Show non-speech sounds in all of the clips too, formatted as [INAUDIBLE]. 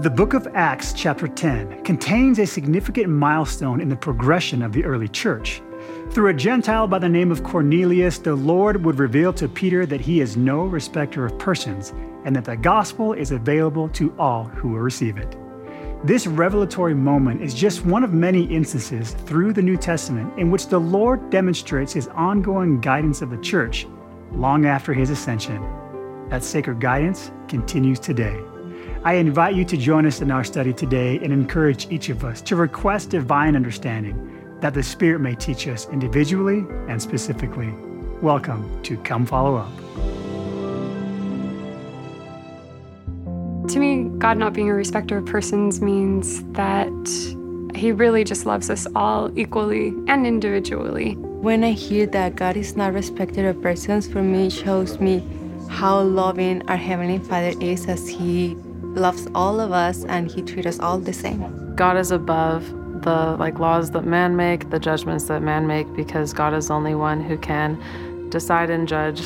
The book of Acts, chapter 10, contains a significant milestone in the progression of the early church. Through a Gentile by the name of Cornelius, the Lord would reveal to Peter that he is no respecter of persons and that the gospel is available to all who will receive it. This revelatory moment is just one of many instances through the New Testament in which the Lord demonstrates his ongoing guidance of the church long after his ascension. That sacred guidance continues today. I invite you to join us in our study today and encourage each of us to request divine understanding that the Spirit may teach us individually and specifically. Welcome to Come Follow Up. To me, God not being a respecter of persons means that He really just loves us all equally and individually. When I hear that God is not a respecter of persons, for me, it shows me how loving our Heavenly Father is as He loves all of us and he treats us all the same. God is above the like laws that man make, the judgments that man make because God is the only one who can decide and judge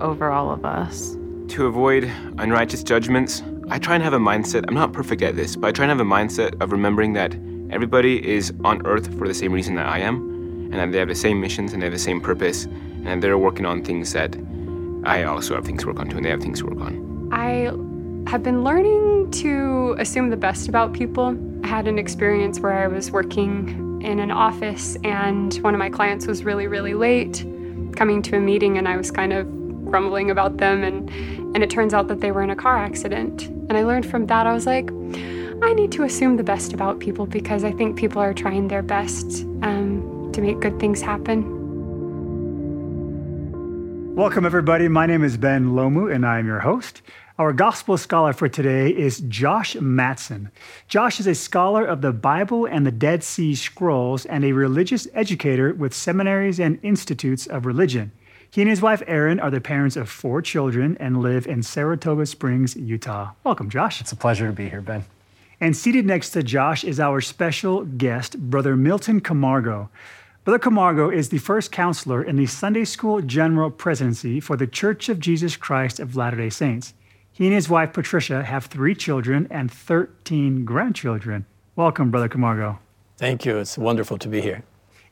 over all of us. To avoid unrighteous judgments, I try and have a mindset. I'm not perfect at this, but I try and have a mindset of remembering that everybody is on earth for the same reason that I am, and that they have the same missions and they have the same purpose, and they're working on things that I also have things to work on too, and they have things to work on. I have been learning to assume the best about people. I had an experience where I was working in an office and one of my clients was really, really late coming to a meeting and I was kind of grumbling about them and and it turns out that they were in a car accident. And I learned from that I was like, I need to assume the best about people because I think people are trying their best um, to make good things happen. Welcome, everybody. My name is Ben Lomu, and I'm your host. Our gospel scholar for today is Josh Matson. Josh is a scholar of the Bible and the Dead Sea Scrolls and a religious educator with seminaries and institutes of religion. He and his wife Erin are the parents of four children and live in Saratoga Springs, Utah. Welcome, Josh. It's a pleasure to be here, Ben. And seated next to Josh is our special guest, Brother Milton Camargo. Brother Camargo is the first counselor in the Sunday School General Presidency for the Church of Jesus Christ of Latter day Saints. He and his wife Patricia have three children and 13 grandchildren. Welcome, Brother Camargo. Thank you. It's wonderful to be here.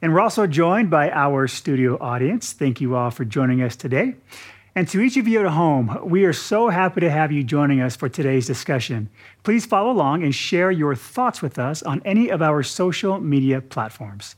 And we're also joined by our studio audience. Thank you all for joining us today. And to each of you at home, we are so happy to have you joining us for today's discussion. Please follow along and share your thoughts with us on any of our social media platforms.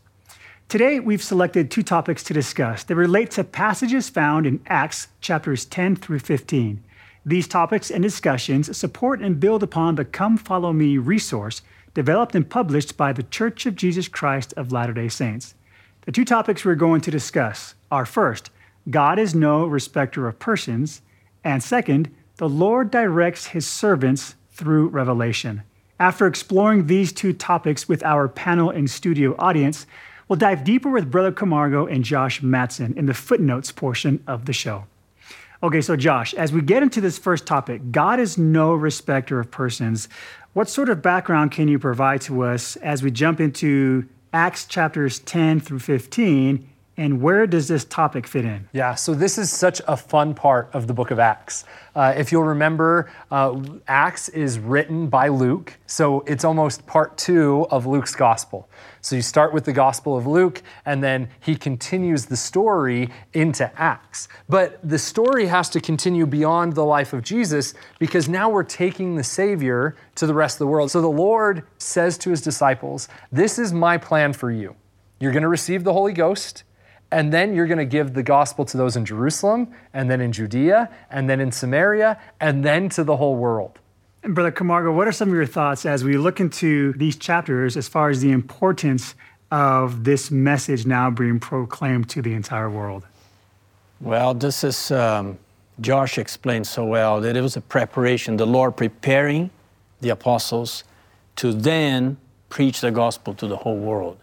Today, we've selected two topics to discuss that relate to passages found in Acts chapters 10 through 15. These topics and discussions support and build upon the Come Follow Me resource developed and published by the Church of Jesus Christ of Latter day Saints. The two topics we're going to discuss are first, God is no respecter of persons, and second, the Lord directs his servants through revelation. After exploring these two topics with our panel and studio audience, we'll dive deeper with Brother Camargo and Josh Matson in the footnotes portion of the show. Okay, so Josh, as we get into this first topic, God is no respecter of persons. What sort of background can you provide to us as we jump into Acts chapters 10 through 15 and where does this topic fit in? Yeah, so this is such a fun part of the book of Acts. Uh, if you'll remember, uh, Acts is written by Luke, so it's almost part two of Luke's gospel. So you start with the gospel of Luke, and then he continues the story into Acts. But the story has to continue beyond the life of Jesus because now we're taking the Savior to the rest of the world. So the Lord says to his disciples, This is my plan for you. You're going to receive the Holy Ghost and then you're going to give the gospel to those in Jerusalem, and then in Judea, and then in Samaria, and then to the whole world. And Brother Camargo, what are some of your thoughts as we look into these chapters as far as the importance of this message now being proclaimed to the entire world? Well, this is, um, Josh explained so well that it was a preparation, the Lord preparing the apostles to then preach the gospel to the whole world.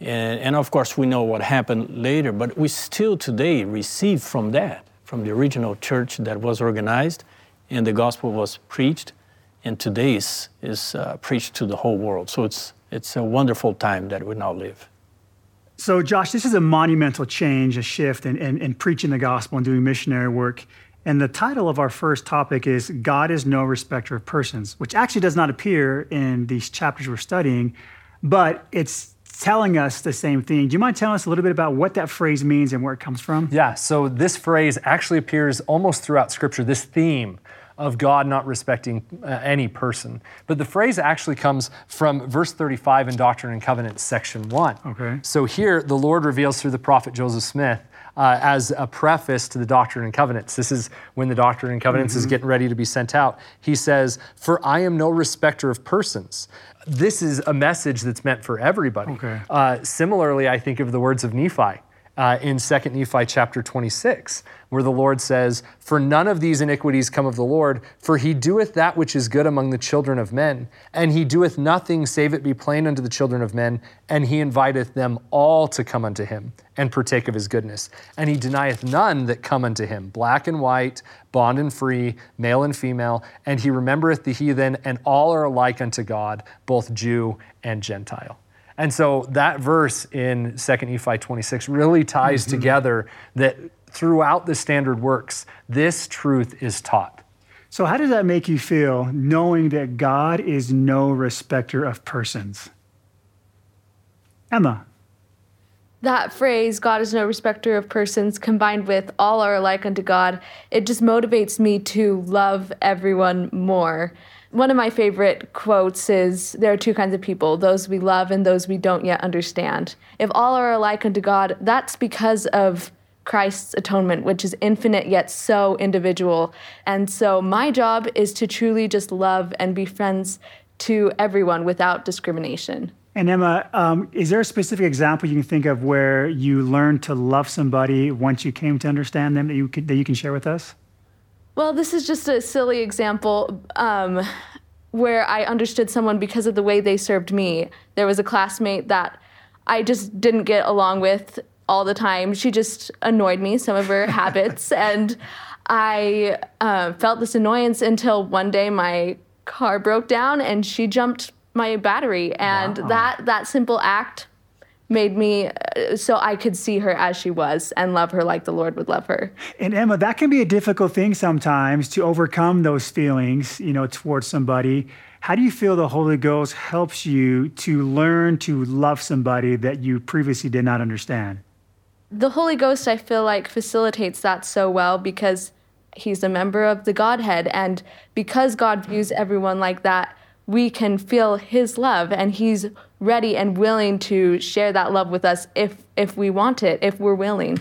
And, and, of course, we know what happened later, but we still today receive from that, from the original church that was organized and the gospel was preached, and today is, is uh, preached to the whole world. So it's, it's a wonderful time that we now live. So, Josh, this is a monumental change, a shift in, in, in preaching the gospel and doing missionary work. And the title of our first topic is God is no respecter of persons, which actually does not appear in these chapters we're studying, but it's telling us the same thing. Do you mind telling us a little bit about what that phrase means and where it comes from? Yeah, so this phrase actually appears almost throughout Scripture, this theme of God not respecting uh, any person. But the phrase actually comes from verse 35 in Doctrine and Covenants, section 1. Okay. So here, the Lord reveals through the prophet Joseph Smith uh, as a preface to the Doctrine and Covenants. This is when the Doctrine and Covenants mm-hmm. is getting ready to be sent out. He says, For I am no respecter of persons. This is a message that's meant for everybody. Okay. Uh, similarly, I think of the words of Nephi uh, in 2 Nephi chapter 26, where the Lord says, For none of these iniquities come of the Lord, for he doeth that which is good among the children of men, and he doeth nothing save it be plain unto the children of men, and he inviteth them all to come unto him and partake of his goodness. And he denieth none that come unto him, black and white, bond and free, male and female, and he remembereth the heathen, and all are alike unto God, both Jew and Gentile. And so that verse in 2 Nephi 26 really ties mm-hmm. together that throughout the standard works, this truth is taught. So, how does that make you feel knowing that God is no respecter of persons? Emma. That phrase, God is no respecter of persons, combined with all are alike unto God, it just motivates me to love everyone more. One of my favorite quotes is There are two kinds of people, those we love and those we don't yet understand. If all are alike unto God, that's because of Christ's atonement, which is infinite yet so individual. And so my job is to truly just love and be friends to everyone without discrimination. And Emma, um, is there a specific example you can think of where you learned to love somebody once you came to understand them that you could, that you can share with us? Well, this is just a silly example um, where I understood someone because of the way they served me. There was a classmate that I just didn't get along with all the time. She just annoyed me, some of her [LAUGHS] habits. And I uh, felt this annoyance until one day my car broke down and she jumped my battery. And wow. that, that simple act made me uh, so I could see her as she was and love her like the Lord would love her. And Emma, that can be a difficult thing sometimes to overcome those feelings, you know, towards somebody. How do you feel the Holy Ghost helps you to learn to love somebody that you previously did not understand? The Holy Ghost, I feel like, facilitates that so well because he's a member of the Godhead. And because God views everyone like that, we can feel his love and he's ready and willing to share that love with us if if we want it if we're willing.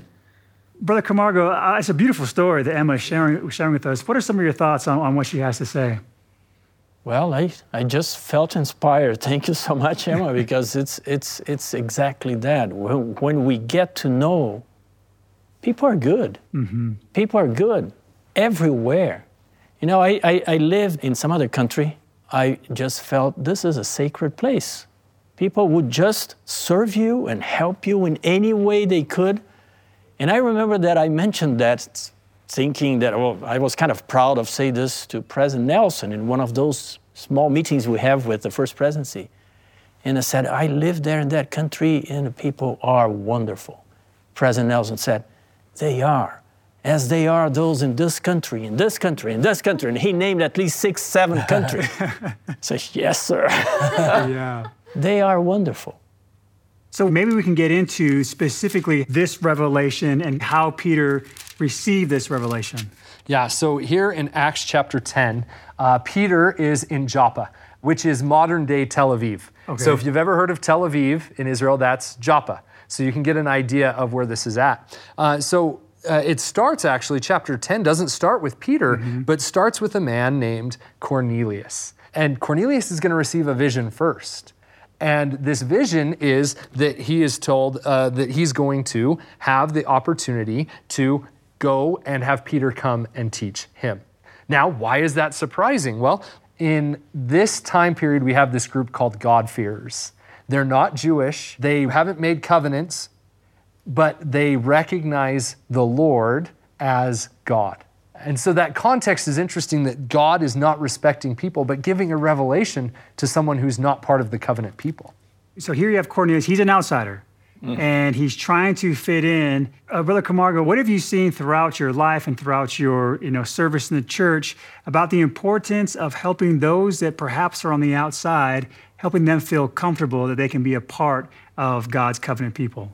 Brother camargo uh, it's a beautiful story that emma is sharing, sharing with us. What are some of your thoughts on, on what she has to say? Well I, I just felt inspired. [LAUGHS] Thank you so much emma because it's it's it's exactly that. When, when we get to know people are good. Mm-hmm. people are good everywhere. You know I, I, I lived in some other country I just felt this is a sacred place. People would just serve you and help you in any way they could. And I remember that I mentioned that thinking that well, I was kind of proud of saying this to President Nelson in one of those small meetings we have with the First Presidency. And I said, I live there in that country and the people are wonderful. President Nelson said, They are as they are those in this country, in this country, in this country. And he named at least six, seven countries. [LAUGHS] Says, yes, sir. [LAUGHS] yeah. They are wonderful. So maybe we can get into specifically this revelation and how Peter received this revelation. Yeah, so here in Acts chapter 10, uh, Peter is in Joppa, which is modern day Tel Aviv. Okay. So if you've ever heard of Tel Aviv in Israel, that's Joppa. So you can get an idea of where this is at. Uh, so uh, it starts actually, chapter 10 doesn't start with Peter, mm-hmm. but starts with a man named Cornelius. And Cornelius is going to receive a vision first. And this vision is that he is told uh, that he's going to have the opportunity to go and have Peter come and teach him. Now, why is that surprising? Well, in this time period, we have this group called God-fearers. They're not Jewish, they haven't made covenants but they recognize the Lord as God. And so that context is interesting that God is not respecting people, but giving a revelation to someone who's not part of the covenant people. So here you have Cornelius, he's an outsider. and he's trying to fit in. Uh, Brother Camargo, what have you seen throughout your life and throughout your you know service in the church about the importance of helping those that perhaps are on the outside, helping them feel comfortable that they can be a part of God's covenant people?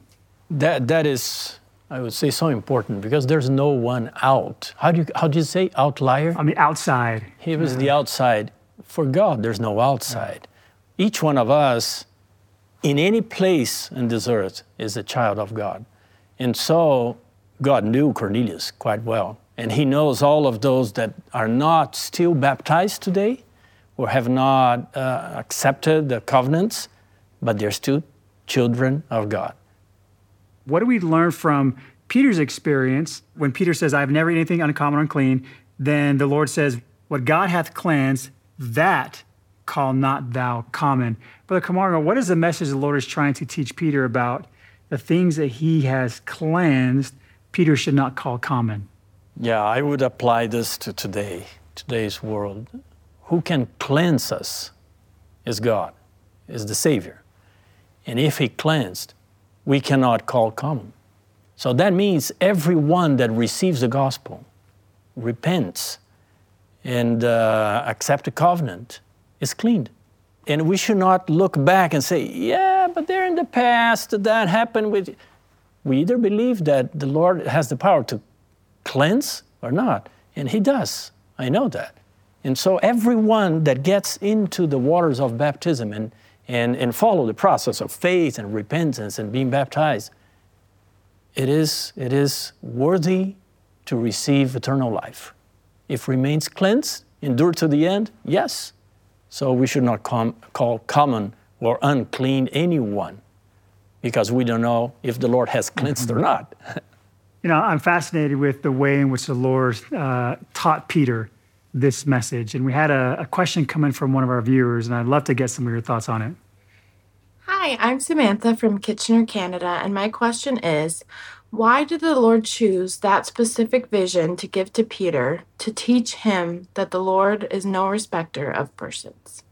That that is, I would say, so important because there's no one out. How do you how do you say outlier? On the outside. He was the outside. For God, there's no outside. Each one of us, in any place in this earth, is a child of God. And so God knew Cornelius quite well. And he knows all of those that are not still baptized today or have not uh, accepted the covenants, but they're still children of God. What do we learn from Peter's experience when Peter says, I've never eaten anything uncommon or unclean? Then the Lord says, What God hath cleansed, that call not thou common. Brother Camargo, what is the message the Lord is trying to teach Peter about the things that he has cleansed, Peter should not call common? Yeah, I would apply this to today, today's world. Who can cleanse us is God, is the Savior. And if He cleansed, we cannot call common. So that means everyone that receives the gospel, repents, and uh, accept the covenant is cleaned. And we should not look back and say, yeah, but there in the past that happened with. We either believe that the Lord has the power to cleanse or not, and He does. I know that. And so everyone that gets into the waters of baptism and, and, and follow the process of faith and repentance and being baptized, it is, it is worthy to receive eternal life. If remains cleansed, endure to the end, yes. So we should not com- call common or unclean anyone because we don't know if the Lord has cleansed or not. You know, I'm fascinated with the way in which the Lord uh, taught Peter this message. And we had a, a question come in from one of our viewers, and I'd love to get some of your thoughts on it. Hi, I'm Samantha from Kitchener, Canada, and my question is why did the Lord choose that specific vision to give to Peter to teach him that the Lord is no respecter of persons?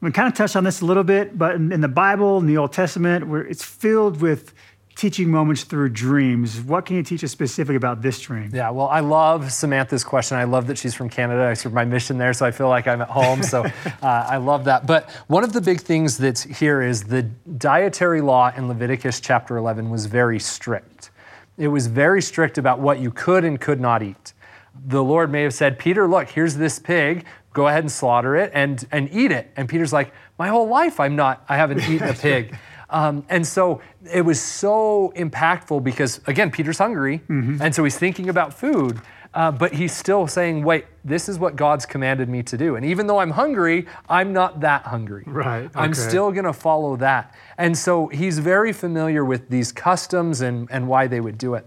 We kind of touched on this a little bit, but in, in the Bible, in the Old Testament, where it's filled with teaching moments through dreams. What can you teach us specifically about this dream? Yeah, well, I love Samantha's question. I love that she's from Canada. I serve my mission there, so I feel like I'm at home. So [LAUGHS] uh, I love that. But one of the big things that's here is the dietary law in Leviticus chapter 11 was very strict. It was very strict about what you could and could not eat. The Lord may have said, Peter, look, here's this pig. Go ahead and slaughter it and, and eat it. And Peter's like, my whole life I'm not, I haven't eaten a pig. [LAUGHS] Um, and so it was so impactful because, again, Peter's hungry. And so he's thinking about food. Uh, but he's still saying, wait, this is what God's commanded me to do. And even though I'm hungry, I'm not that hungry. Right, I'm still going to follow that. And so he's very familiar with these customs and, and why they would do it.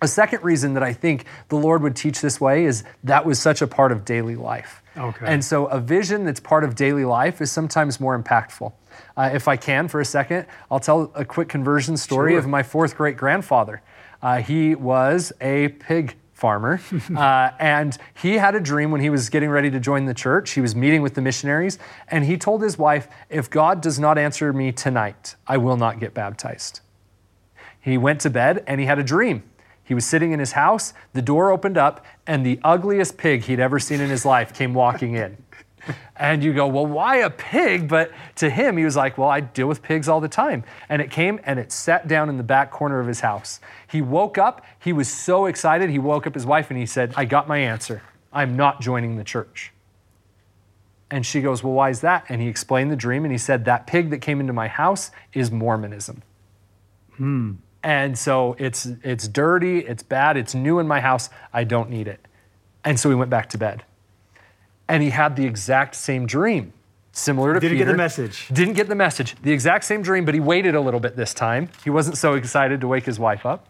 A second reason that I think the Lord would teach this way is that was such a part of daily life. Okay. And so a vision that's part of daily life is sometimes more impactful. Uh, if I can, for a second, I'll tell a quick conversion story Sure. of my fourth great grandfather. Uh, he was a pig farmer, [LAUGHS] uh, and he had a dream when he was getting ready to join the church. He was meeting with the missionaries, and he told his wife, If God does not answer me tonight, I will not get baptized. He went to bed and he had a dream. He was sitting in his house, the door opened up, and the ugliest pig he'd ever seen in his life came walking in. And you go, well, why a pig? But to him, he was like, well, I deal with pigs all the time. And it came and it sat down in the back corner of his house. He woke up, he was so excited. He woke up his wife and he said, I got my answer. I'm not joining the church. And she goes, Well, why is that? And he explained the dream and he said, That pig that came into my house is Mormonism. Hmm. And so it's it's dirty, it's bad, it's new in my house. I don't need it. And so he went back to bed. And he had the exact same dream, similar to Didn't get the message. Didn't get the message. The exact same dream, but he waited a little bit this time. He wasn't so excited to wake his wife up.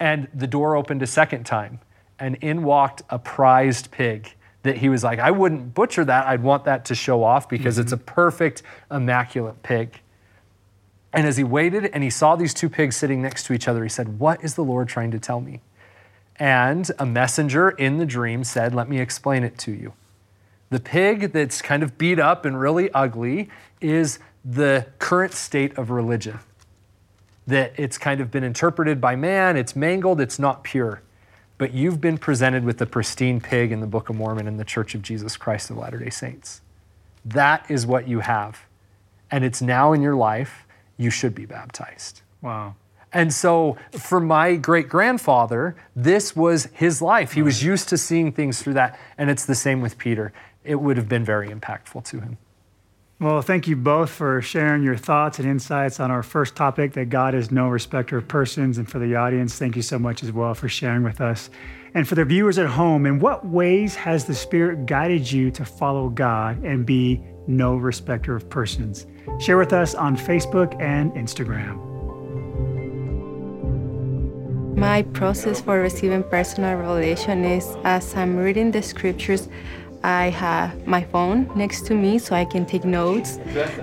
And the door opened a second time, and in walked a prized pig that he was like, I wouldn't butcher that. I'd want that to show off because it's a mm-hmm. perfect, immaculate pig. And as he waited and he saw these two pigs sitting next to each other, he said, What is the Lord trying to tell me? And a messenger in the dream said, Let me explain it to you. The pig that's kind of beat up and really ugly is the current state of religion. that it's kind of been interpreted by man, it's mangled, it's not pure. But you've been presented with the pristine pig in the Book of Mormon in the Church of Jesus Christ of Latter day Saints. That is what you have. And it's now in your life, you should be baptized. Wow. And so, for my great grandfather, this was his life. He was used to seeing things through that. And it's the same with Peter. It would have been very impactful to him. Well, thank you both for sharing your thoughts and insights on our first topic that God is no respecter of persons. And for the audience, thank you so much as well for sharing with us. And for the viewers at home, in what ways has the Spirit guided you to follow God and be no respecter of persons? Share with us on Facebook and Instagram. My process for receiving personal revelation is as I'm reading the scriptures, I have my phone next to me so I can take notes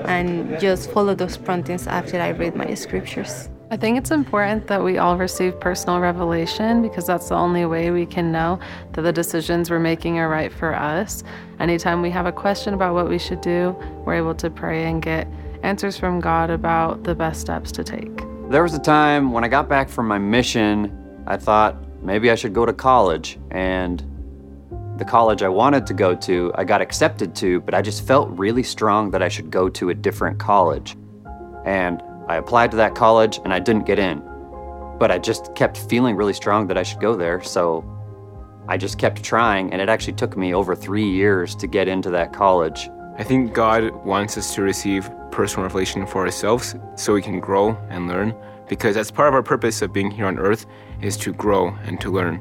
and just follow those promptings after I read my scriptures. I think it's important that we all receive personal revelation because that's the only way we can know that the decisions we're making are right for us. Anytime we have a question about what we should do, we're able to pray and get answers from God about the best steps to take. There was a time when I got back from my mission, I thought maybe I should go to college. And the college I wanted to go to, I got accepted to, but I just felt really strong that I should go to a different college. And I applied to that college and I didn't get in. But I just kept feeling really strong that I should go there. So I just kept trying, and it actually took me over three years to get into that college. I think God wants us to receive personal revelation for ourselves so we can grow and learn because that's part of our purpose of being here on earth is to grow and to learn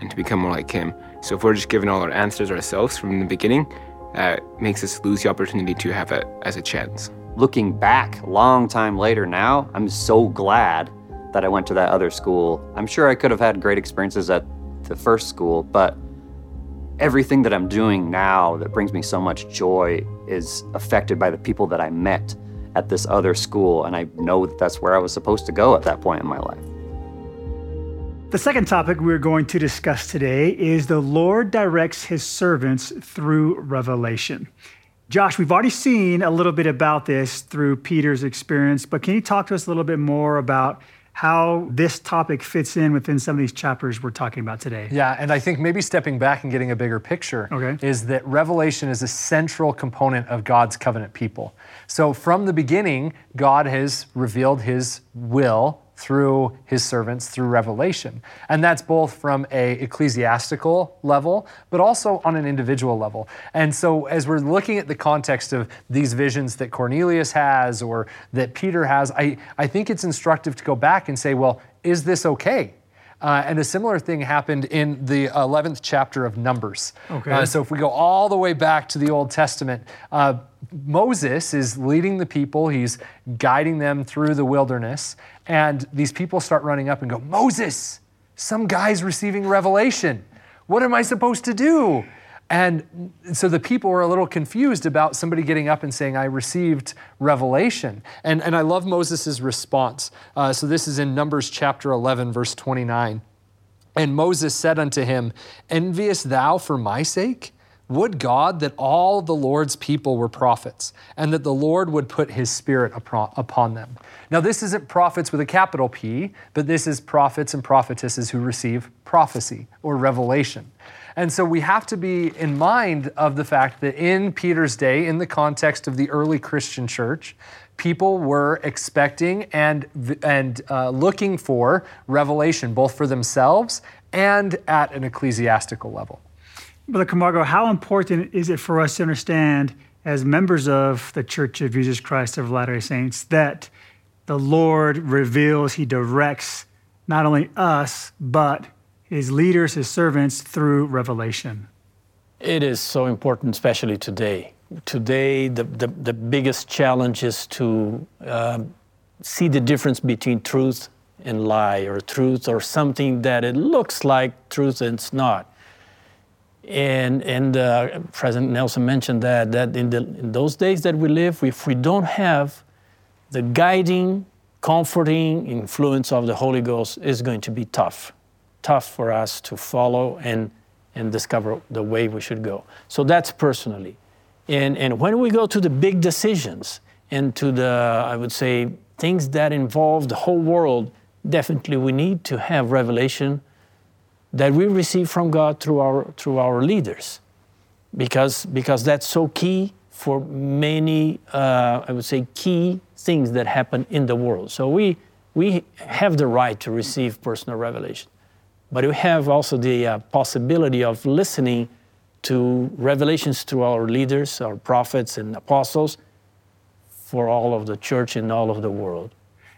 and to become more like him. So if we're just giving all our answers ourselves from the beginning, that makes us lose the opportunity to have it as a chance. Looking back, long time later now, I'm so glad that I went to that other school. I'm sure I could have had great experiences at the first school, but everything that I'm doing now that brings me so much joy is affected by the people that I met at this other school. And I know that that's where I was supposed to go at that point in my life. The second topic we're going to discuss today is the Lord directs his servants through revelation. Josh, we've already seen a little bit about this through Peter's experience, but can you talk to us a little bit more about how this topic fits in within some of these chapters we're talking about today? Yeah, and I think maybe stepping back and getting a bigger picture Okay. is that revelation is a central component of God's covenant people. So from the beginning, God has revealed his will through his servants through revelation. And that's both from a ecclesiastical level, but also on an individual level. And so as we're looking at the context of these visions that Cornelius has or that Peter has, I, I think it's instructive to go back and say, well, is this okay? Uh, and a similar thing happened in the 11th chapter of Numbers. Okay. Uh, so if we go all the way back to the Old Testament, uh, Moses is leading the people, he's guiding them through the wilderness, and these people start running up and go, Moses, some guy's receiving revelation. What am I supposed to do? And so the people were a little confused about somebody getting up and saying, I received revelation. And, and I love Moses' response. Uh, so this is in Numbers chapter 11, verse 29. And Moses said unto him, Envious thou for my sake? Would God that all the Lord's people were prophets, and that the Lord would put his spirit upon them. Now, this isn't prophets with a capital P, but this is prophets and prophetesses who receive prophecy or revelation. And so we have to be in mind of the fact that in Peter's day, in the context of the early Christian church, people were expecting and, and uh, looking for revelation, both for themselves and at an ecclesiastical level. Brother Camargo, how important is it for us to understand, as members of the Church of Jesus Christ of Latter day Saints, that the Lord reveals, He directs not only us, but His leaders, His servants through revelation? It is so important, especially today. Today, the, the, the biggest challenge is to um, see the difference between truth and lie, or truth or something that it looks like truth and it's not. And, and uh, President Nelson mentioned that, that in, the, in those days that we live, if we don't have the guiding, comforting influence of the Holy Ghost, it's going to be tough. Tough for us to follow and, and discover the way we should go. So that's personally. And, and when we go to the big decisions and to the, I would say, things that involve the whole world, definitely we need to have revelation that we receive from God through our, through our leaders. Because, because that's so key for many, uh, I would say, key things that happen in the world. So we, we have the right to receive personal revelation, but we have also the uh, possibility of listening to revelations through our leaders, our prophets and apostles for all of the church in all of the world.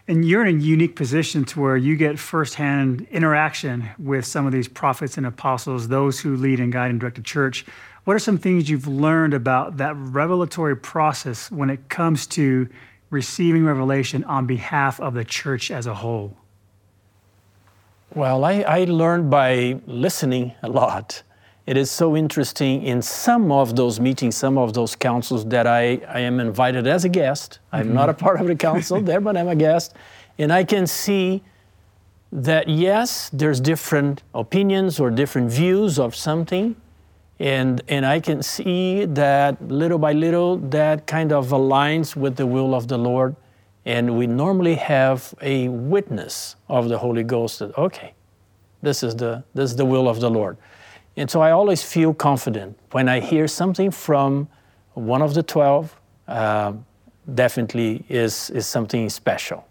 And you're in a unique position to where you get firsthand interaction with some of these prophets and apostles, those who lead and guide and direct the church. What are some things you've learned about that revelatory process when it comes to receiving revelation on behalf of the church as a whole? Well, I, I learned by listening a lot. It is so interesting in some of those meetings, some of those councils that I, I am invited as a guest. I'm mm-hmm. not a part of the council [LAUGHS] there, but I'm a guest. And I can see that yes, there's different opinions or different views of something. And, and I can see that little by little that kind of aligns with the will of the Lord. And we normally have a witness of the Holy Ghost that, okay, this is the, this is the will of the Lord. And so I always feel confident when I hear something from one of the 12, uh, definitely is, is something special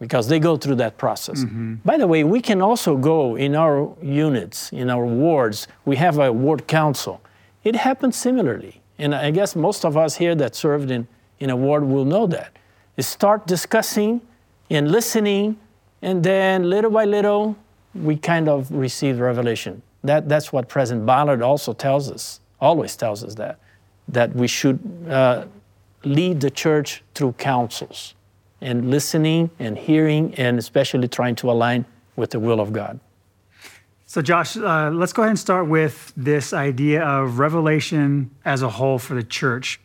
because they go through that process. Mm-hmm. By the way, we can also go in our units, in our wards, we have a ward council. It happens similarly. And I guess most of us here that served in, in a ward will know that. Start discussing and listening, and then little by little, we kind of receive revelation. That, that's what President Ballard also tells us, always tells us that, that we should uh, lead the church through councils and listening and hearing and especially trying to align with the will of God. So, Josh, uh, let's go ahead and start with this idea of revelation as a whole for the church.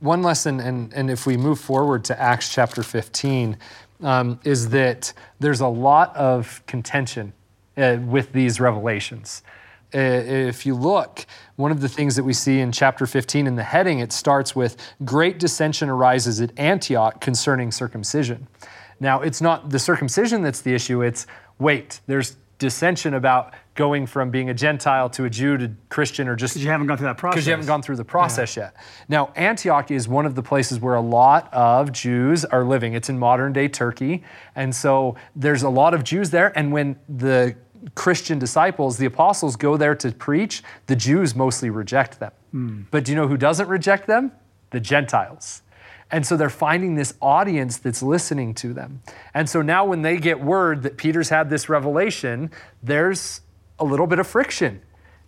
One lesson, and, and if we move forward to Acts chapter 15, um, is that there's a lot of contention uh, with these revelations. Uh, if you look, one of the things that we see in chapter 15 in the heading, it starts with Great dissension arises at Antioch concerning circumcision. Now, it's not the circumcision that's the issue, it's wait, there's dissension about going from being a Gentile to a Jew to Christian or just. Because you haven't gone through that process. Because you haven't gone through the process yeah. yet. Now, Antioch is one of the places where a lot of Jews are living. It's in modern day Turkey. And so there's a lot of Jews there. And when the Christian disciples, the apostles, go there to preach, the Jews mostly reject them. Mm. But do you know who doesn't reject them? The Gentiles. And so they're finding this audience that's listening to them. And so now, when they get word that Peter's had this revelation, there's a little bit of friction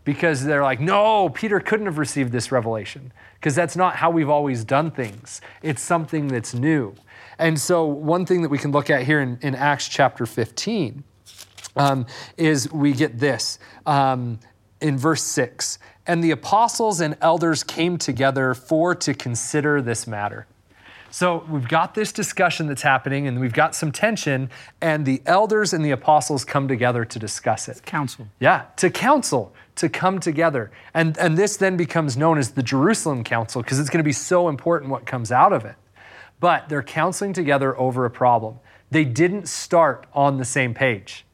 because they're like, no, Peter couldn't have received this revelation because that's not how we've always done things. It's something that's new. And so, one thing that we can look at here in, in Acts chapter 15 um, is we get this um, in verse 6 and the apostles and elders came together for to consider this matter. So we've got this discussion that's happening, and we've got some tension, and the elders and the apostles come together to discuss it. Council. Yeah, to counsel, to come together. And, and this then becomes known as the Jerusalem Council because it's going to be so important what comes out of it. But they're counseling together over a problem. They didn't start on the same page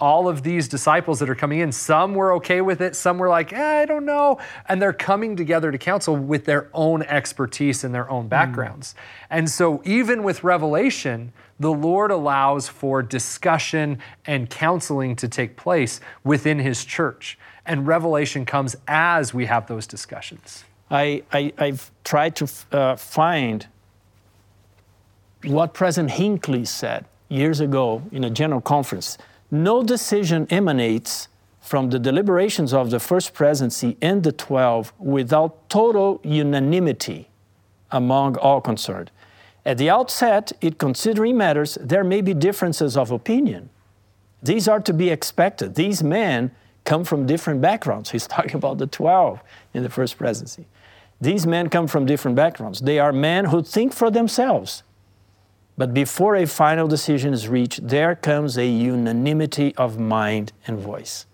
all of these disciples that are coming in, some were okay with it, some were like, eh, I don't know. And they're coming together to counsel with their own expertise and their own hmm. backgrounds. Mm. And so, even with Revelation, the Lord allows for discussion and counseling to take place within His church. And revelation comes as we have those discussions. I, I, have tried to uh, find what President Hinckley said years ago in a general conference no decision emanates from the deliberations of the First Presidency and the Twelve without total unanimity among all concerned. At the outset, in considering matters, there may be differences of opinion. These are to be expected. These men come from different backgrounds. [LAUGHS] He's talking about the 12 in the First Presidency. These men come from different backgrounds. They are men who think for themselves. But before a final decision is reached, there comes a unanimity of mind and voice.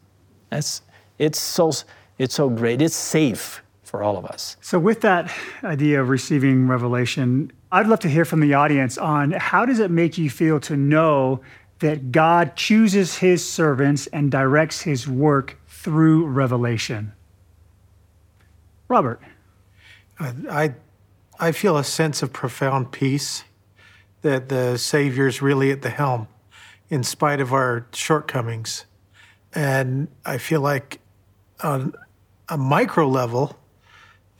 That's, it's, so, it's so great. It's safe for all of us. So, with that idea of receiving revelation, I'd love to hear from the audience on how does it make you feel to know that God chooses his servants and directs his work through revelation? Robert. Uh, I, I feel a sense of profound peace that the Savior's really at the helm in spite of our shortcomings. And I feel like on a micro level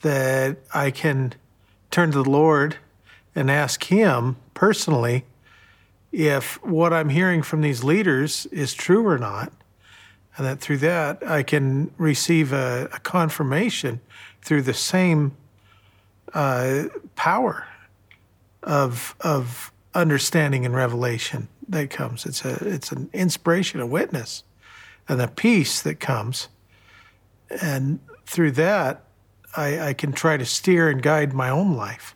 that I can turn to the Lord and ask Him personally if what I'm hearing from these leaders is true or not. And that through that, I can receive a, a confirmation through the same uh, power of, of understanding and revelation that comes. It's, a, it's an inspiration, a witness, and the peace that comes. And through that, I, I can try to steer and guide my own life.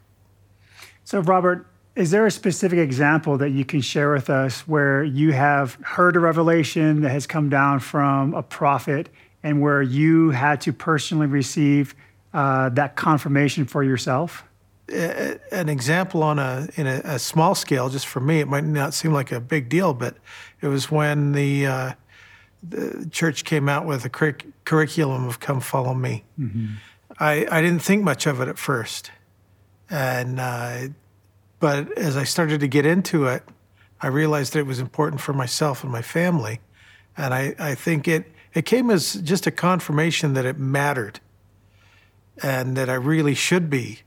So, Robert, is there a specific example that you can share with us where you have heard a revelation that has come down from a prophet and where you had to personally receive uh, that confirmation for yourself? An example on a in a, a, small scale, just for me, it might not seem like a big deal, but it was when the, uh, the church came out with a cur- curriculum of "Come Follow Me." Mm-hmm. I, I didn't think much of it at first, and uh, but as I started to get into it, I realized that it was important for myself and my family. And I, I think it, it came as just a confirmation that it mattered and that I really should be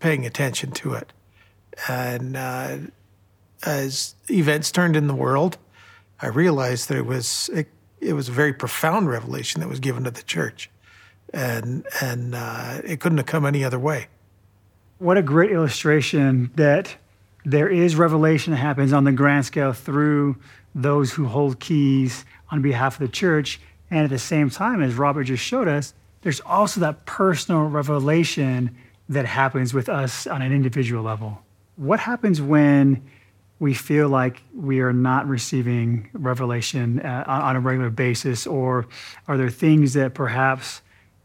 paying attention to it. And uh, as events turned in the world, I realized that it was it, it, was a very profound revelation that was given to the church, and and uh, it couldn't have come any other way. What a great illustration that there is revelation that happens on the grand scale through those who hold keys on behalf of the church. And at the same time, as Robert just showed us, there's also that personal revelation that happens with us on an individual level. What happens when we feel like we are not receiving revelation uh, on a regular basis? Or are there things that perhaps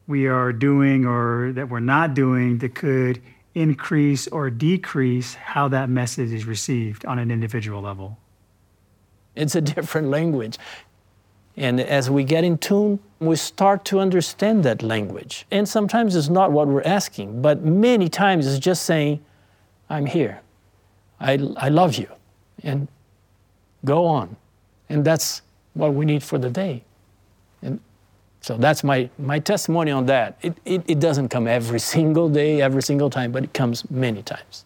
we are doing or that we're not doing that could increase or decrease how that message is received on an individual level? It's a different language. And as we get in tune, we start to understand that language. And sometimes it's not what we're asking, but many times it's just saying, I'm here. I, I love you. And go on. And that's what we need for the day. And so that's my, my testimony on that. It, it, it doesn't come every [LAUGHS] single day, every single time, but it comes many times.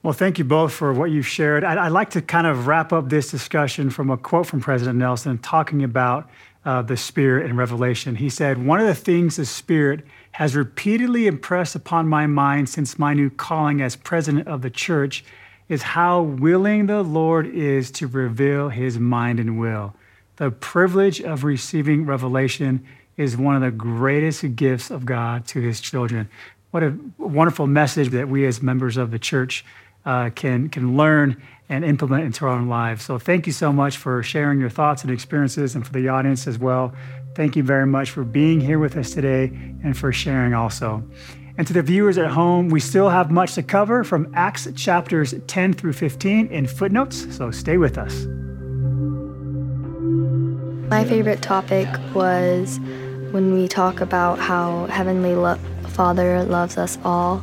Well, thank you both for what you've shared. I'd, I'd, like to kind of wrap up this discussion from a quote from President Nelson talking about uh, the Spirit and Revelation. He said, One of the things the Spirit has repeatedly impressed upon my mind since my new calling as president of the church is how willing the Lord is to reveal his mind and will. The privilege of receiving revelation is one of the greatest gifts of God to his children. What a wonderful message that we as members of the church uh, can, can learn and implement into our own lives. So, thank you so much for sharing your thoughts and experiences, and for the audience as well. Thank you very much for being here with us today and for sharing also. And to the viewers at home, we still have much to cover from Acts chapters 10 through 15 in footnotes, so stay with us. My favorite topic was when we talk about how Heavenly lo- Father loves us all,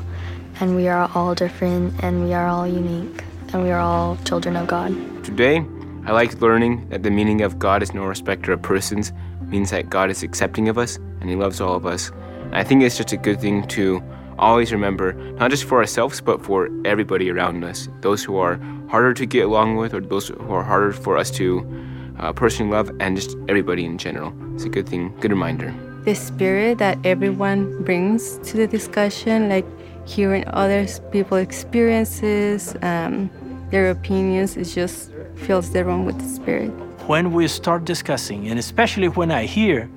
and we are all different, and we are all unique, and we are all children of God. Today, I liked learning that the meaning of God is no respecter of persons means that God is accepting of us and He loves all of us. And I think it's just a good thing to always remember, not just for ourselves, but for everybody around us. Those who are harder to get along with, or those who are harder for us to uh, personally love, and just everybody in general. It's a good thing, good reminder. The spirit that everyone brings to the discussion, like hearing other people's experiences, um, their opinions, it just fills the room with the spirit. When we start discussing, and especially when I hear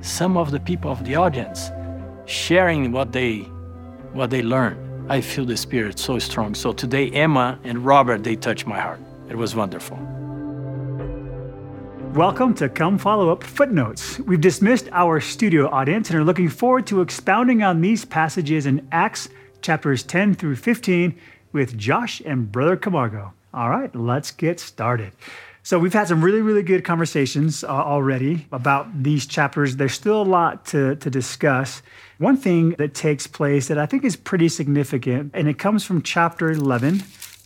some of the people of the audience sharing what they what they learn, I feel the spirit so strong. So today, Emma and Robert, they touched my heart. It was wonderful. Welcome to Come Follow Up Footnotes. We've dismissed our studio audience and are looking forward to expounding on these passages in Acts chapters 10 through 15 with Josh and Brother Camargo. All right, let's get started. So, we've had some really, really good conversations uh, already about these chapters. There's still a lot to, to discuss. One thing that takes place that I think is pretty significant, and it comes from chapter 11,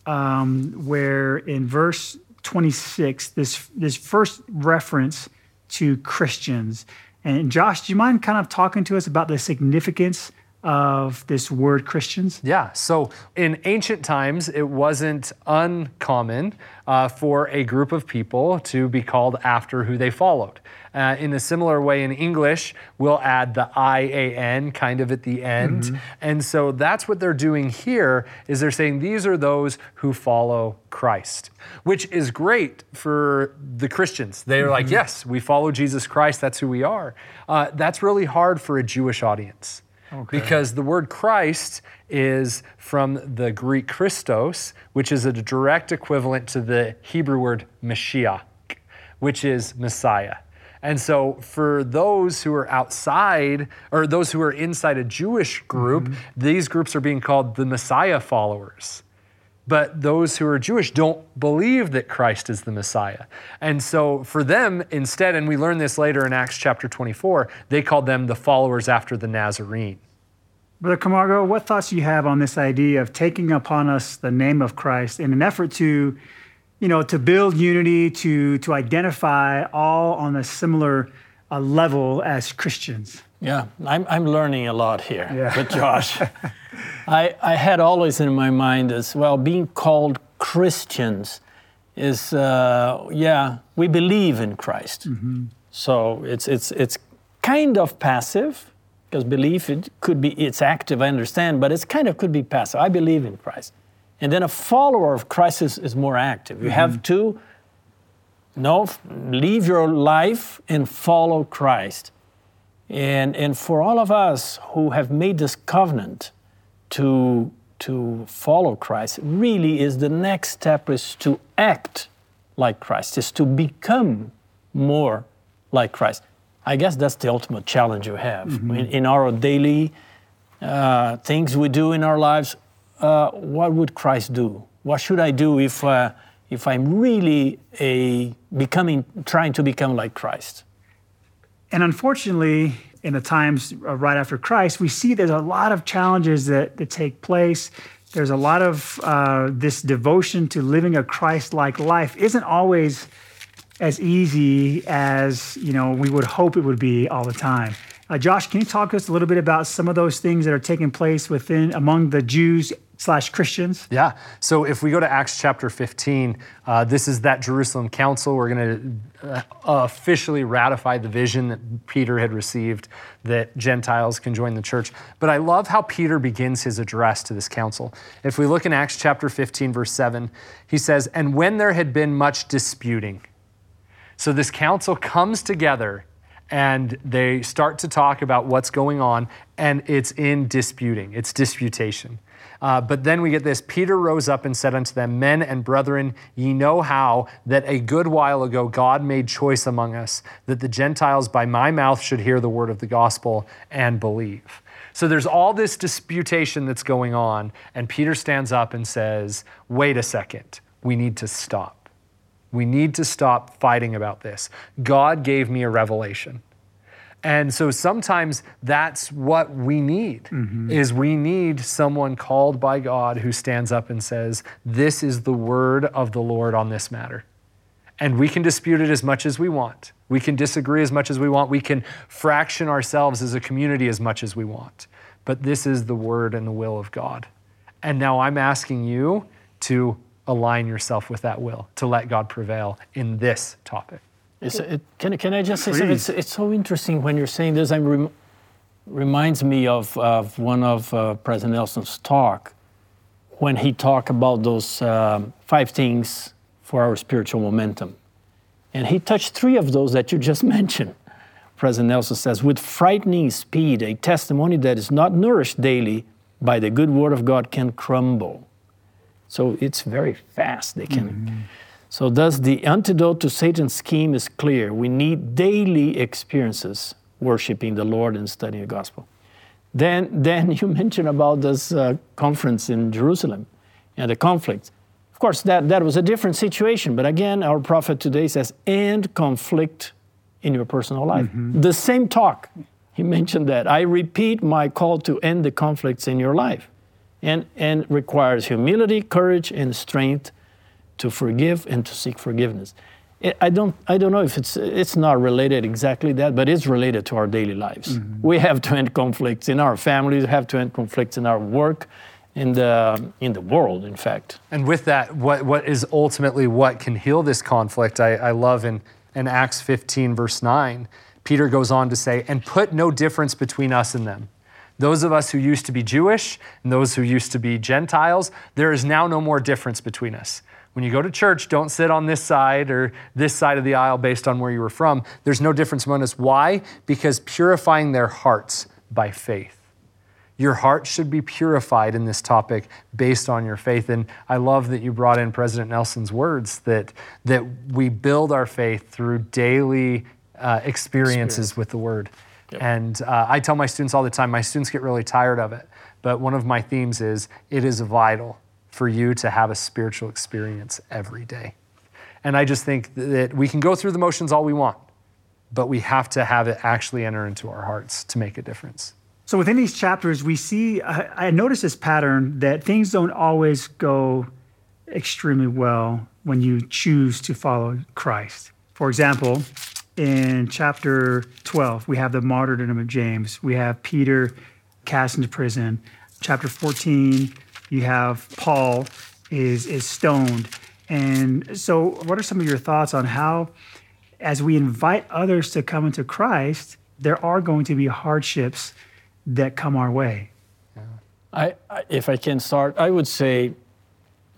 um, where in verse 26, this, this first reference to Christians. And Josh, do you mind kind of talking to us about the significance of this word Christians? Yeah. So in ancient times, it wasn't uncommon uh, for a group of people to be called after who they followed. Uh, in a similar way, in English, we'll add the IAN kind of at the end. Mm-hmm. And so that's what they're doing here is they're saying these are those who follow Christ, which is great for the Christians. They're mm-hmm. like, yes, we follow Jesus Christ. That's who we are. Uh, that's really hard for a Jewish audience. Okay. Because the word Christ is from the Greek Christos, which is a direct equivalent to the Hebrew word Mashiach, which is Messiah. And so, for those who are outside, or those who are inside a Jewish group, mm-hmm. these groups are being called the Messiah followers. But those who are Jewish don't believe that Christ is the Messiah. And so, for them, instead, and we learn this later in Acts chapter 24, they called them the followers after the Nazarene. Brother Camargo, what thoughts do you have on this idea of taking upon us the name of Christ in an effort to you know, to build unity, to to identify all on a similar uh, level as Christians. Yeah, I'm I'm learning a lot here yeah. with Josh. [LAUGHS] I I had always in my mind as well being called Christians is uh, yeah we believe in Christ. Mm-hmm. So it's it's it's kind of passive because belief it could be it's active I understand, but it's kind of could be passive. I believe in Christ. And then a follower of Christ is, is more active. You mm-hmm. have to no, leave your life and follow Christ. And, and for all of us who have made this covenant to, to follow Christ, really is the next step is to act like Christ, is to become more like Christ. I guess that's the ultimate challenge you have. Mm-hmm. In, in, our daily uh, things we do in our lives, uh, what would Christ do? What should I do if, uh, if I'm really a becoming, trying to become like Christ? And unfortunately, in the times uh, right after Christ, we see there's a lot of challenges that, that take place. There's a lot of uh, this devotion to living a Christ-like life isn't always as easy as you know we would hope it would be all the time. Uh, Josh, can you talk to us a little bit about some of those things that are taking place within among the Jews slash Christians? Yeah. So if we go to Acts chapter 15, uh, this is that Jerusalem council. We're going to uh, officially ratify the vision that Peter had received that Gentiles can join the church. But I love how Peter begins his address to this council. If we look in Acts chapter 15, verse 7, he says, And when there had been much disputing, so this council comes together and they start to talk about what's going on, and it's in disputing, it's disputation. Uh, but then we get this Peter rose up and said unto them, Men and brethren, ye know how that a good while ago God made choice among us, that the Gentiles by my mouth should hear the word of the gospel and believe. So there's all this disputation that's going on, and Peter stands up and says, Wait a second, we need to stop. We need to stop fighting about this. God gave me a revelation. And so sometimes that's what we need mm-hmm. is we need someone called by God who stands up and says, "This is the word of the Lord on this matter." And we can dispute it as much as we want. We can disagree as much as we want. We can fraction ourselves as a community as much as we want. But this is the word and the will of God. And now I'm asking you to align yourself with that will, to let God prevail in this topic. It, can, can I just say Please. something? It's, it's, so interesting when you're saying this. It rem, reminds me of, of one of uh, President Nelson's talk when he talked about those um, five things for our spiritual momentum. And he touched three of those that you just [LAUGHS] mentioned. President Nelson says, with frightening speed, a testimony that is not nourished daily by the good word of God can crumble. So it's very fast. They can. Mm-hmm. So, thus, the antidote to Satan's scheme is clear. We need daily experiences worshiping the Lord and studying the gospel. Then, [LAUGHS] then you mentioned about this uh, conference in Jerusalem and the conflict. Of course, that, that was a different situation, but again, our prophet today says, end conflict in your personal life. Mm-hmm. The same talk, he mentioned that. I repeat my call to end the conflicts in your life and, and requires humility, courage, and strength to forgive and to seek forgiveness. I don't, I don't know if it's, it's not related exactly that, but it's related to our daily lives. Mm-hmm. We have to end conflicts in our families, we have to end conflicts in our work, in the, in the world, in fact. And with that, what, what is ultimately what can heal this conflict, I, I love in, in Acts 15, verse 9, Peter goes on to say, and put no difference between us and them. Those of us who used to be Jewish and those who used to be Gentiles, there is now no more difference between us. When you go to church, don't sit on this side or this side of the aisle based on where you were from. There's no difference among us. Why? Because purifying their hearts by faith. Your heart should be purified in this topic based on your faith. And I love that you brought in President Nelson's words that, that we build our faith through daily uh, experiences Experience. with the Word. Yep. And uh, I tell my students all the time, my students get really tired of it. But one of my themes is it is vital for you to have a spiritual experience every day. And I just think that we can go through the motions all we want, but we have to have it actually enter into our hearts to make a difference. So within these chapters, we see, I, notice this pattern that things don't always go extremely well when you choose to follow Christ. For example, in chapter 12, we have the martyrdom of James. We have Peter cast into prison. Chapter 14, you have Paul is, is stoned. And so, what are some of your thoughts on how, as we invite others to come into Christ, there are going to be hardships that come our way? I, I, if I can start, I would say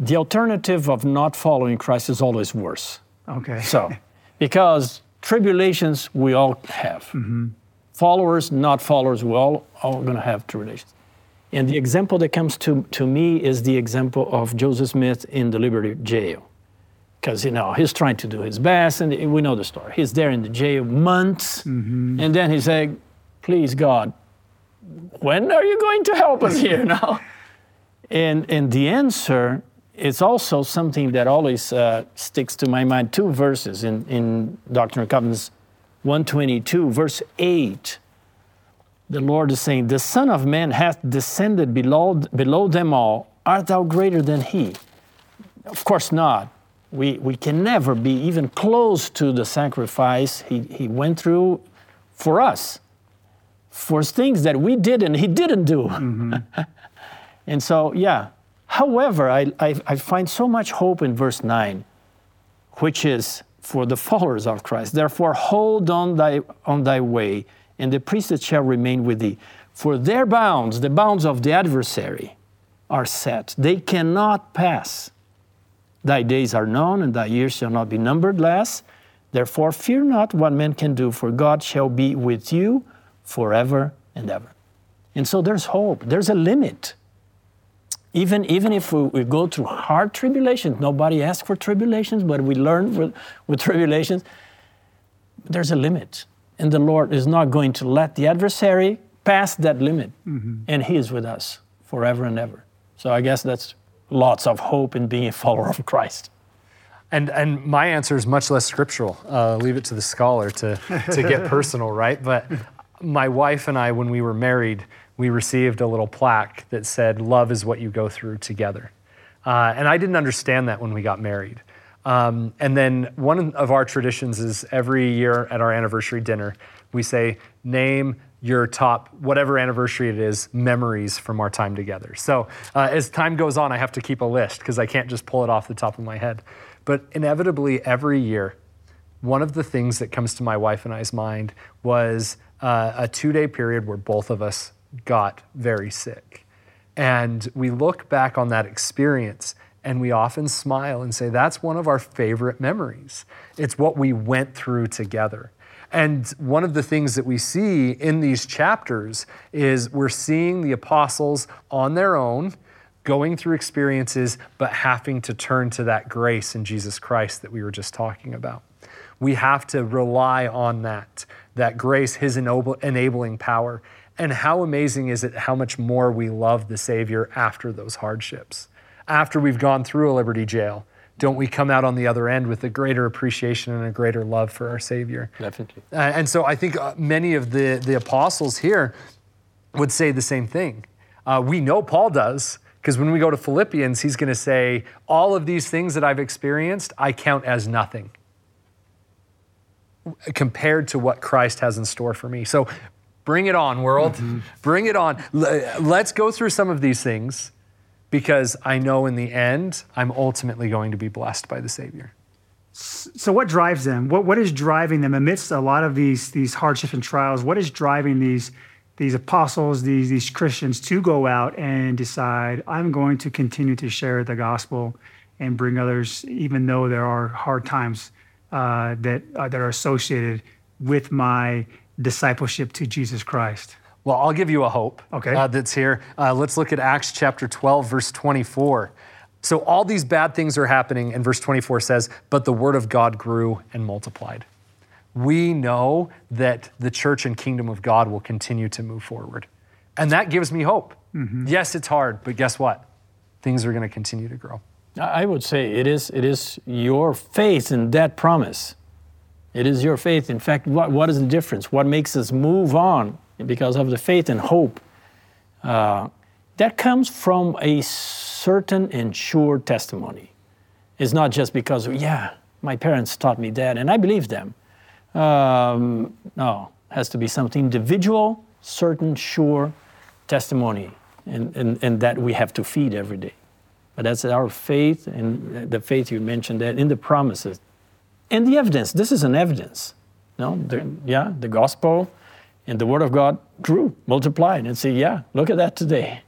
the alternative of not following Christ is always worse. Okay. So, because tribulations we all have. Mm-hmm. Followers, not followers, we all all going to have tribulations. And the example that comes to, to me is the example of Joseph Smith in the Liberty Jail. Because, you know, he's trying to do his best, and we know the story. He's there in the jail months, mm-hmm. and then he's like, please, God, when are you going to help us here now? [LAUGHS] and, and the answer is also something that always uh, sticks to my mind. Two verses in, in Doctrine and Covenants 122, verse 8. The Lord is saying, The Son of Man hath descended below, below them all. Art thou greater than he? Of course not. We, we can never be even close to the sacrifice he, he went through for us for things that we did and he didn't do. Mm-hmm. [LAUGHS] and so, yeah. However, I, I, I, find so much hope in verse 9, which is for the followers of Christ. Therefore, hold on thy, on thy way, and the priesthood shall remain with thee. For their bounds, the bounds of the adversary, are set. They cannot pass. Thy days are known, and thy years shall not be numbered, less. Therefore, fear not what men can do, for God shall be with you forever and ever. And so there's hope, there's a limit. Even, even if we, we go through hard tribulations, nobody asks for tribulations, but we learn with, with tribulations, there's a limit. And the Lord is not going to let the adversary pass that limit. Mm-hmm. And He is with us forever and ever. So I guess that's lots of hope in being a follower of Christ. And, and my answer is much less scriptural. Uh, leave it to the scholar to, to get [LAUGHS] personal, right? But my wife and I, when we were married, we received a little plaque that said, Love is what you go through together. Uh, and I didn't understand that when we got married. Um, and then one of our traditions is every year at our anniversary dinner, we say, Name your top, whatever anniversary it is, memories from our time together. So uh, as time goes on, I have to keep a list because I can't just pull it off the top of my head. But inevitably, every year, one of the things that comes to my wife and I's mind was uh, a two day period where both of us got very sick. And we look back on that experience and we often smile and say, that's one of our favorite memories. It's what we went through together. And one of the things that we see in these chapters is we're seeing the apostles on their own going through experiences, but having to turn to that grace in Jesus Christ that we were just talking about. We have to rely on that, that grace, His enabling power. And how amazing is it how much more we love the Savior after those hardships? After we've gone through a Liberty jail, don't we come out on the other end with a greater appreciation and a greater love for our Savior? Definitely. Uh, and so I think uh, many of the, the apostles here would say the same thing. Uh, we know Paul does, because when we go to Philippians, he's going to say, All of these things that I've experienced, I count as nothing compared to what Christ has in store for me. So bring it on, world. Mm-hmm. Bring it on. Let's go through some of these things because I know in the end, I'm ultimately going to be blessed by the Savior. So, what drives them? What, what is driving them amidst a lot of these, these hardships and trials? What is driving these, these apostles, these, these Christians to go out and decide, I'm going to continue to share the gospel and bring others, even though there are hard times uh, that, uh, that are associated with my discipleship to Jesus Christ? Well, I'll give you a hope okay. Uh, that's here. Uh, let's look at Acts chapter 12, verse 24. So, all these bad things are happening, and verse 24 says, But the word of God grew and multiplied. We know that the church and kingdom of God will continue to move forward. And that gives me hope. Mm-hmm. Yes, it's hard, but guess what? Things are going to continue to grow. I would say it is, it is your faith in that promise. It is your faith. In fact, what, what is the difference? What makes us move on because of the faith and hope, uh, that comes from a certain and sure testimony. It's not just because, yeah, my parents taught me that and I believe them. Um, no, it has to be something individual, certain, sure testimony, and, and, and that we have to feed every day. But that's our faith, and the faith you mentioned that in the promises. And the evidence, this is an evidence. No, the, yeah, the gospel and the word of God grew, multiplied, and say, yeah, look at that today.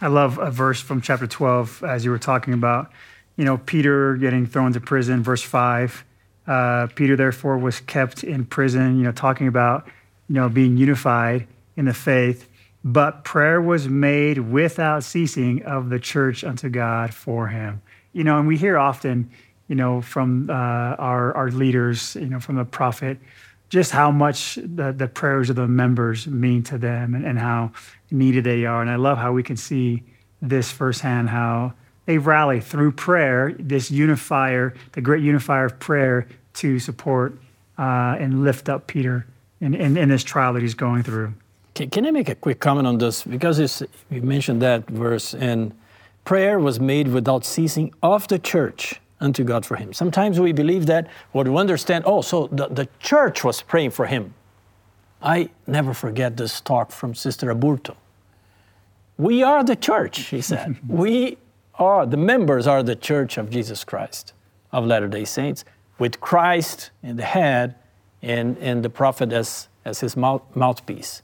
I love a verse from chapter 12 as you were talking about, you know, Peter getting thrown into prison, verse 5. Uh, Peter, therefore, was kept in prison, you know, talking about, you know, being unified in the faith. But prayer was made without ceasing of the church unto God for him. You know, and we hear often, you know, from uh, our, our leaders, you know, from the prophet, just how much the, the prayers of the members mean to them and, and how needed they are. And I love how we can see this firsthand how they rally through prayer, this unifier, the great unifier of prayer to support uh, and lift up Peter in, in, in, this trial that he's going through. Can, can I make a quick comment on this? Because you mentioned that verse, and prayer was made without ceasing of the church unto God for him. Sometimes we believe that, or we understand, oh, so the, the church was praying for him. I never forget this talk from Sister Aburto. We are the church, she said. [LAUGHS] we are, the members are the church of Jesus Christ, of Latter day Saints, with Christ in the head and, and the prophet as, as his mouth, mouthpiece.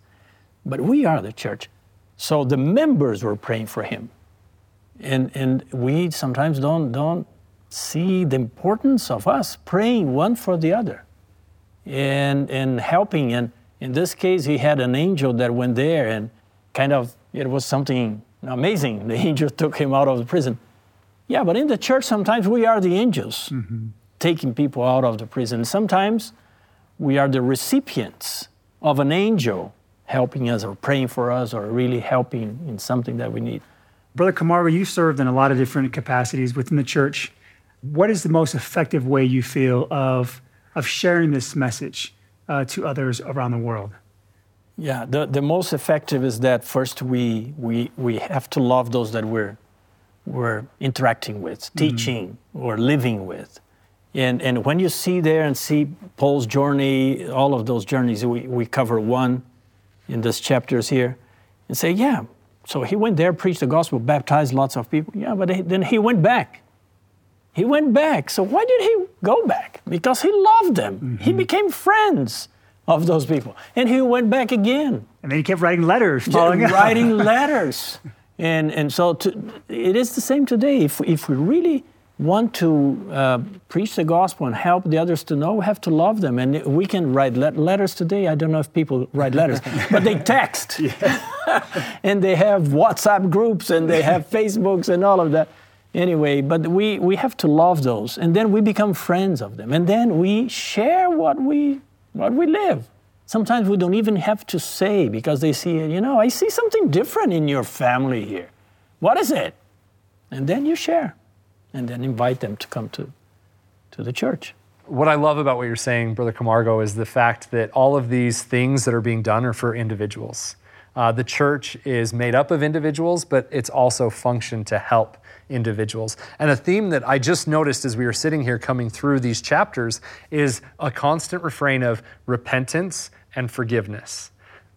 But we are the church. So the members were praying for him. And, and we sometimes don't, don't see the importance of us praying one for the other and, and helping. And in this case, he had an angel that went there and kind of, it was something amazing. [LAUGHS] The angel took him out of the prison. Yeah, but in the church, sometimes we are the angels mm-hmm. taking people out of the prison. Sometimes we are the recipients of an angel helping us or praying for us or really helping in something that we need. Brother Camargo, you served in a lot of different capacities within the church. What is the most effective way you feel of, of sharing this message uh, to others around the world? Yeah, the, the most effective is that first we, we, we have to love those that we're, we're interacting with, mm-hmm. teaching, or living with. And, and when you see there and see Paul's journey, all of those journeys, we, we cover one in this chapters here, and say, yeah, so he went there, preached the gospel, baptized lots of people. Yeah, but he, then he went back he went back. So why did he go back? Because he loved them. Mm-hmm. He became friends of those people. And he went back again. And then he kept writing letters, following writing [LAUGHS] letters. And, and so to, it is the same today. If, if we really want to uh, preach the gospel and help the others to know, we have to love them. And we can write letters today. I don't know if people write letters, [LAUGHS] but they text. [LAUGHS] and they have WhatsApp groups and they have Facebooks and all of that. Anyway, but we, we have to love those and then we become friends of them and then we share what we what we live. Sometimes we don't even have to say because they see it, you know, I see something different in your family here. What is it? And then you share and then invite them to come to, to the church. What I love about what you're saying, Brother Camargo, is the fact that all of these things that are being done are for individuals. Uh, the church is made up of individuals, but it's also functioned to help individuals. And a theme that I just noticed as we were sitting here coming through these chapters is a constant refrain of repentance and forgiveness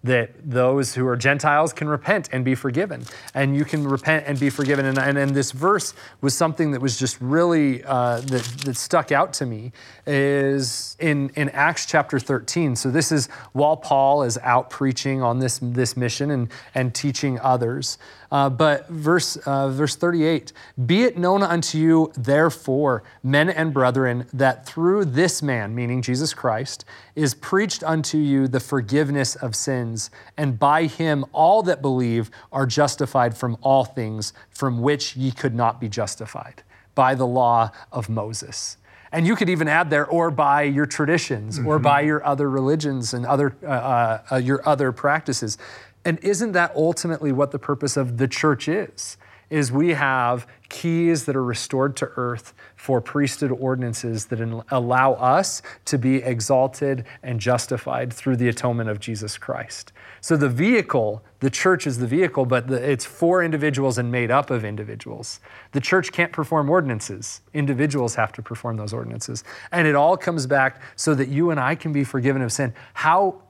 that those who are Gentiles can repent and be forgiven. And you can repent and be forgiven. And, and, and this verse was something that was just really, uh, that, that stuck out to me, is in, in Acts chapter 13. So this is while Paul is out preaching on this, this mission and, and teaching others. Uh, but verse, uh, verse 38 Be it known unto you, therefore, men and brethren, that through this man, meaning Jesus Christ, is preached unto you the forgiveness of sins, and by him all that believe are justified from all things from which ye could not be justified by the law of Moses. And you could even add there, or by your traditions, mm-hmm. or by your other religions and other, uh, uh, uh, your other practices. And isn't that ultimately what the purpose of the church is? Is we have keys that are restored to earth for priesthood ordinances that allow us to be exalted and justified through the atonement of Jesus Christ. So the vehicle, the church is the vehicle, but the, it's for individuals and made up of individuals. The church can't perform ordinances, individuals have to perform those ordinances. And it all comes back so that you and I can be forgiven of sin. How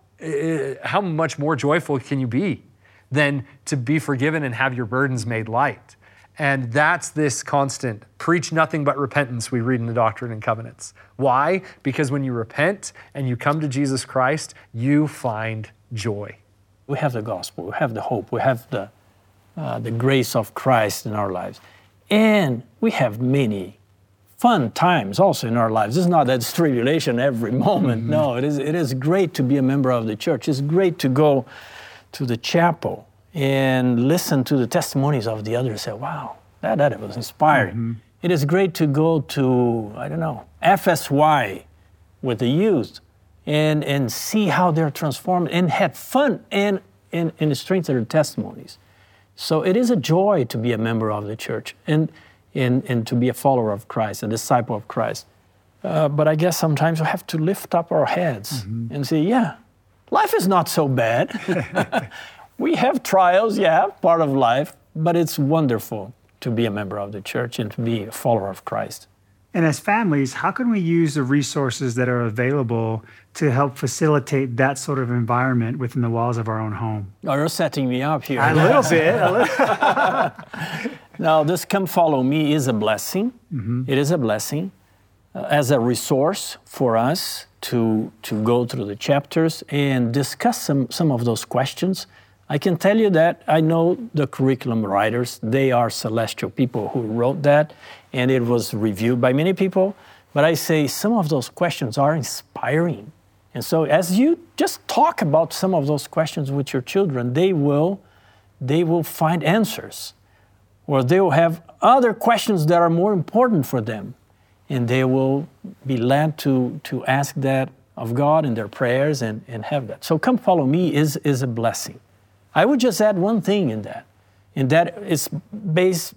how much more joyful can you be than to be forgiven and have your burdens made light? And that's this constant preach nothing but repentance we read in the Doctrine and Covenants. Why? Because when you repent and you come to Jesus Christ, you find joy. We have the gospel, we have the hope, we have the, uh, the grace of Christ in our lives. And we have many fun times also in our lives. It's not that it's tribulation every [LAUGHS] moment. Mm-hmm. No, it is, it is great to be a member of the church. It's great to go to the chapel and listen to the testimonies of the others. And say, wow, that, that was inspiring. Mm-hmm. It is great to go to, I don't know, FSY with the youth and, and see how they're transformed and have fun and, and, and strengthen their testimonies. So it is a joy to be a member of the church. And and, and to be a follower of Christ, a disciple of Christ. Uh, but I guess sometimes we have to lift up our heads mm-hmm. and say, yeah, life is not so bad. [LAUGHS] we have trials, yeah, part of life, but it's wonderful to be a member of the church and to be a follower of Christ. And as families, how can we use the resources that are available to help facilitate that sort of environment within the walls of our own home? Oh, you're setting me up here. A little [LAUGHS] bit. A little. [LAUGHS] now, this come follow me is a blessing. Mm-hmm. It is a blessing uh, as a resource for us to, to go through the chapters and discuss some, some of those questions. I can tell you that I know the curriculum writers, they are celestial people who wrote that, and it was reviewed by many people. But I say some of those questions are inspiring. And so as you just talk about some of those questions with your children, they will they will find answers. Or they will have other questions that are more important for them. And they will be led to, to ask that of God in their prayers and, and have that. So come follow me is, is a blessing. I would just add one thing in that, and that is based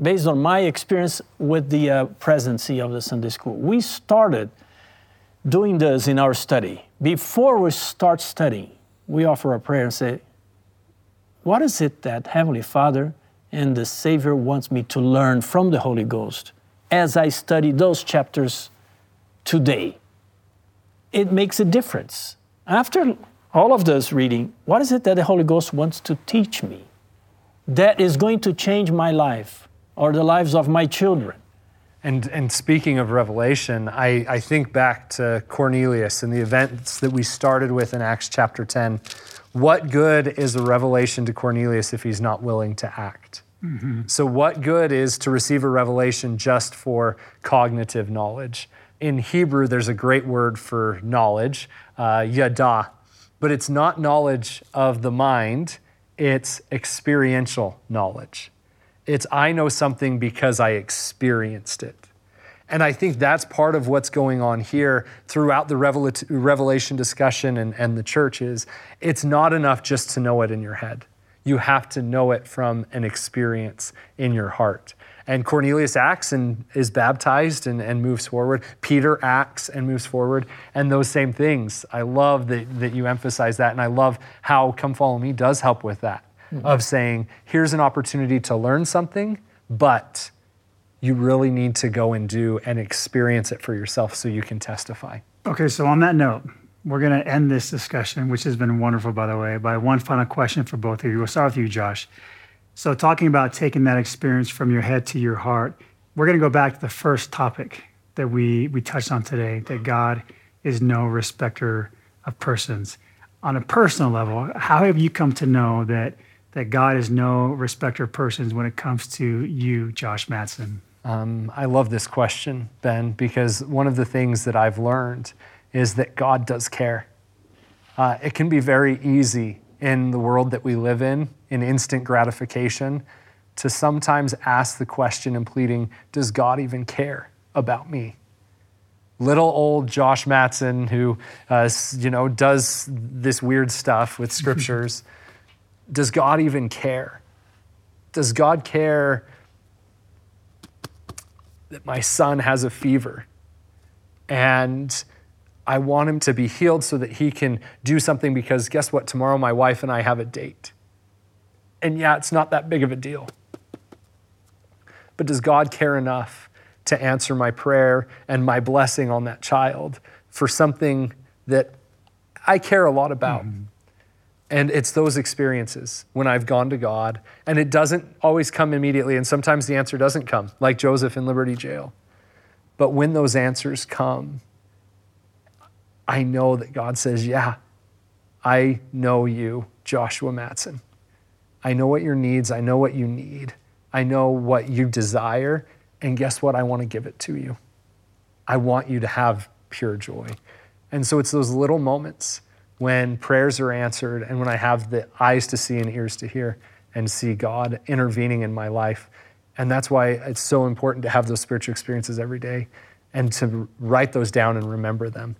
based on my experience with the uh, presidency of the Sunday school, we started doing this in our study. Before we start studying, we offer a prayer and say, What is it that Heavenly Father and the Savior wants me to learn from the Holy Ghost as I study those chapters today? It makes a difference. After all of this reading, what is it that the Holy Ghost wants to teach me that is going to change my life? or the lives of my children. And, and speaking of revelation, I, I think back to Cornelius and the events that we started with in Acts chapter 10. What good is a revelation to Cornelius if he's not willing to act? Mm-hmm. So, what good is to receive a revelation just for cognitive knowledge? In Hebrew, there's a great word for knowledge, uh, yada, but it's not knowledge of the mind, it's experiential knowledge. It's I know something because I experienced it. And I think that's part of what's going on here throughout the Revelation discussion and, and the church is it's not enough just to know it in your head. You have to know it from an experience in your heart. And Cornelius acts and is baptized and, and moves forward. Peter acts and moves forward. And those same things. I love that, that you emphasize that. And I love how Come Follow Me does help with that mm-hmm. of saying, here's an opportunity to learn something, but you really need to go and do and experience it for yourself so you can testify. Okay, so on that note, we're going to end this discussion, which has been wonderful, by the way, by one final question for both of you. We'll start with you, Josh. So, talking about taking that experience from your head to your heart, we're going to go back to the first topic that we, we touched on today that God is no respecter of persons. On a personal level, how have you come to know that, that God is no respecter of persons when it comes to you, Josh Matson? Um, I love this question, Ben, because one of the things that I've learned is that God does care. Uh, it can be very easy in the world that we live in, in instant gratification, to sometimes ask the question and pleading, does God even care about me? Little old Josh Matson, who uh, you know does this weird stuff with [LAUGHS] scriptures, does God even care? Does God care that my son has a fever and I want him to be healed so that he can do something because guess what? Tomorrow my wife and I have a date. And yeah, it's not that big of a deal. But does God care enough to answer my prayer and my blessing on that child for something that I care a lot about? Mm-hmm. And it's those experiences when I've gone to God, and it doesn't always come immediately, and sometimes the answer doesn't come, like Joseph in Liberty Jail. But when those answers come, I know that God says, Yeah, I know you, Joshua Matson. I know what your needs, I know what you need, I know what you desire, and guess what? I want to give it to you. I want you to have pure joy. And so it's those little moments when prayers are answered and when I have the eyes to see and ears to hear and see God intervening in my life. And that's why it's so important to have those spiritual experiences every day and to write those down and remember them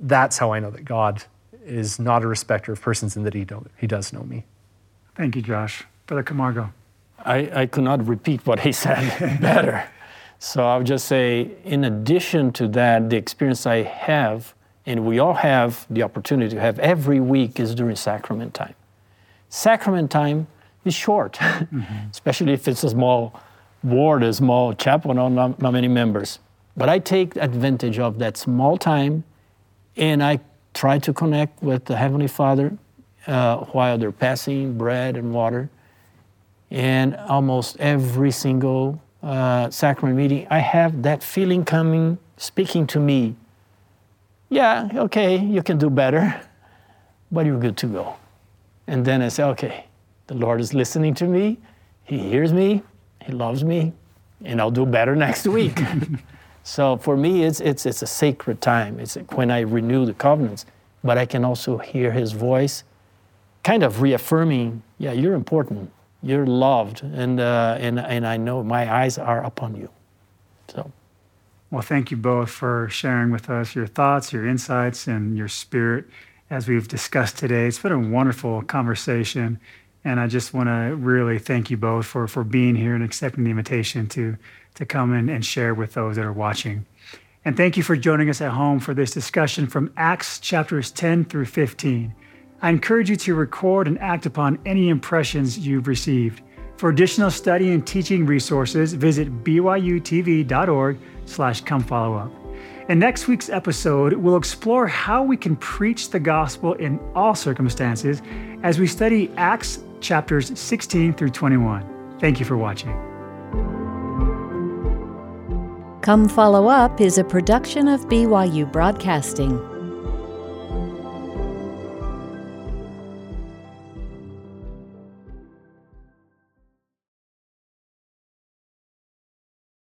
that's how I know that God is not a respecter of persons and that he, don't, he does know me. Thank you, Josh. Brother Camargo. I, I could not repeat what he said [LAUGHS] better. So I would just say, in addition to that, the experience I have, and we all have the opportunity to have every week, is during sacrament time. Sacrament time is short, [LAUGHS] mm-hmm. especially if it's a small ward, a small chapel, not, not many members. But I take advantage of that small time and I try to connect with the Heavenly Father uh, while they're passing bread and water. And almost every single uh, sacrament meeting, I have that feeling coming, speaking to me. Yeah, okay, you can do better, but you're good to go. And then I say, okay, the Lord is listening to me, He hears me, He loves me, and I'll do better [LAUGHS] next week. [LAUGHS] So for me, it's, it's, it's a sacred time. It's when I renew the covenants, but I can also hear his voice kind of reaffirming, yeah, you're important, you're loved, and, uh, and, and I know my eyes are upon you. So. Well, thank you both for sharing with us your thoughts, your insights, and your spirit as we've discussed today. It's been a wonderful conversation. And I just want to really thank you both for, for being here and accepting the invitation to to come in and share with those that are watching. And thank you for joining us at home for this discussion from Acts chapters 10 through 15. I encourage you to record and act upon any impressions you've received. For additional study and teaching resources, visit byutv.org slash come follow up. In next week's episode, we'll explore how we can preach the gospel in all circumstances as we study Acts chapters 16 through 21. Thank you for watching. Come Follow Up is a production of BYU Broadcasting.